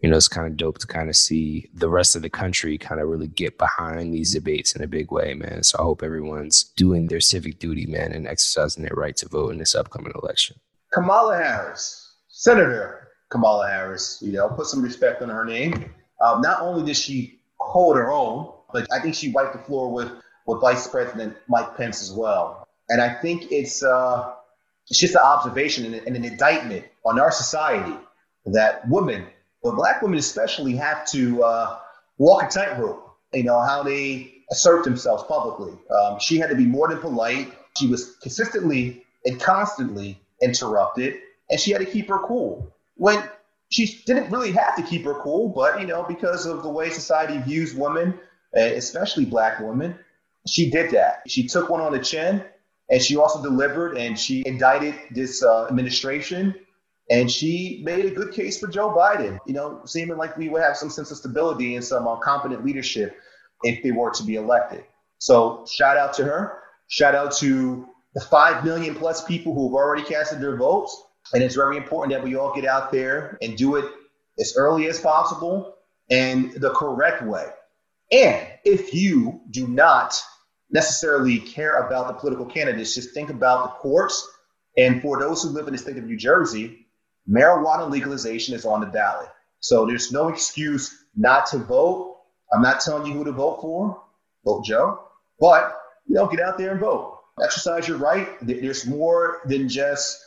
C: you know, it's kind of dope to kind of see the rest of the country kind of really get behind these debates in a big way, man. So I hope everyone's doing their civic duty, man, and exercising their right to vote in this upcoming election.
D: Kamala Harris, Senator Kamala Harris, you know, put some respect on her name. Um, not only did she hold her own, but I think she wiped the floor with, with Vice President Mike Pence as well. And I think it's, uh, it's just an observation and, and an indictment on our society that women but black women especially have to uh, walk a tightrope. You know how they assert themselves publicly. Um, she had to be more than polite. She was consistently and constantly interrupted, and she had to keep her cool. When she didn't really have to keep her cool, but you know because of the way society views women, especially black women, she did that. She took one on the chin, and she also delivered, and she indicted this uh, administration and she made a good case for Joe Biden, you know, seeming like we would have some sense of stability and some uh, competent leadership if they were to be elected. So shout out to her. Shout out to the 5 million plus people who have already casted their votes. And it's very important that we all get out there and do it as early as possible and the correct way. And if you do not necessarily care about the political candidates, just think about the courts. And for those who live in the state of New Jersey, marijuana legalization is on the ballot. So there's no excuse not to vote. I'm not telling you who to vote for. Vote Joe. But, you know, get out there and vote. Exercise your right. There's more than just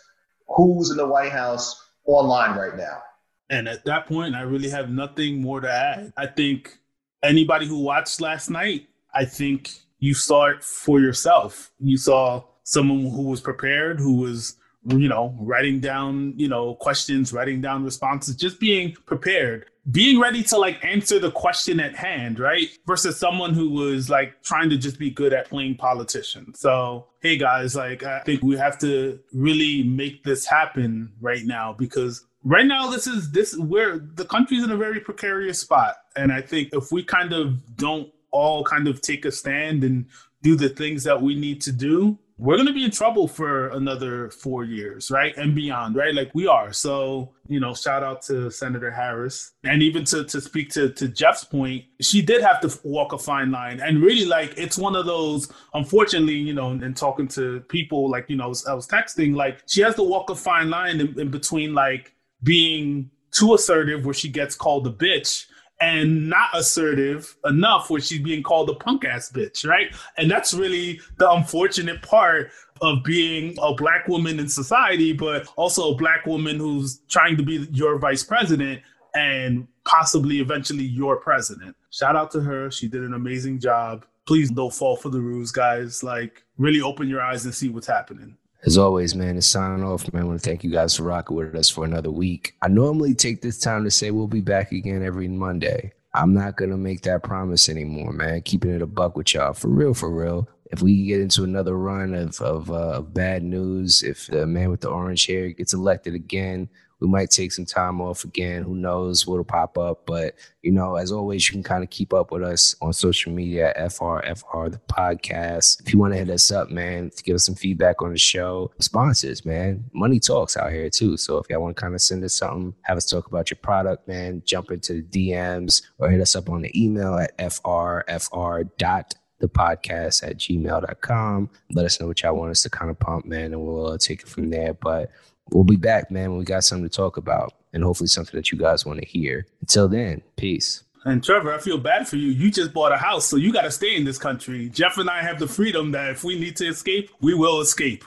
D: who's in the White House online right now.
B: And at that point, I really have nothing more to add. I think anybody who watched last night, I think you saw it for yourself. You saw someone who was prepared, who was you know, writing down, you know, questions, writing down responses, just being prepared, being ready to like answer the question at hand, right? Versus someone who was like trying to just be good at playing politician. So, hey guys, like I think we have to really make this happen right now because right now this is this where the country's in a very precarious spot. And I think if we kind of don't all kind of take a stand and do the things that we need to do, we're going to be in trouble for another four years, right? And beyond, right? Like we are. So, you know, shout out to Senator Harris. And even to, to speak to, to Jeff's point, she did have to walk a fine line. And really, like, it's one of those, unfortunately, you know, and talking to people, like, you know, I was, I was texting, like, she has to walk a fine line in, in between, like, being too assertive where she gets called a bitch and not assertive enough where she's being called a punk ass bitch, right? And that's really the unfortunate part of being a black woman in society, but also a black woman who's trying to be your vice president and possibly eventually your president. Shout out to her. She did an amazing job. Please don't fall for the ruse, guys. Like, really open your eyes and see what's happening.
C: As always, man, it's signing off, man, I want to thank you guys for rocking with us for another week. I normally take this time to say we'll be back again every Monday. I'm not to make that promise anymore, man. Keeping it a buck with y'all. For real, for real. If we get into another run of, of, uh, of bad news, if the man with the orange hair gets elected again, we might take some time off again. Who knows what'll pop up? But you know, as always, you can kind of keep up with us on social media, FRFR the podcast. If you want to hit us up, man, to give us some feedback on the show, sponsors, man, money talks out here too. So if y'all want to kind of send us something, have us talk about your product, man, jump into the DMs or hit us up on the email at frfr dot the podcast at gmail.com. Let us know what y'all want us to kind of pump, man, and we'll uh, take it from there. But we'll be back, man, when we got something to talk about and hopefully something that you guys want to hear. Until then, peace.
B: And Trevor, I feel bad for you. You just bought a house, so you got to stay in this country. Jeff and I have the freedom that if we need to escape, we will escape.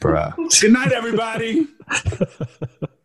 C: Bruh.
B: Good night, everybody.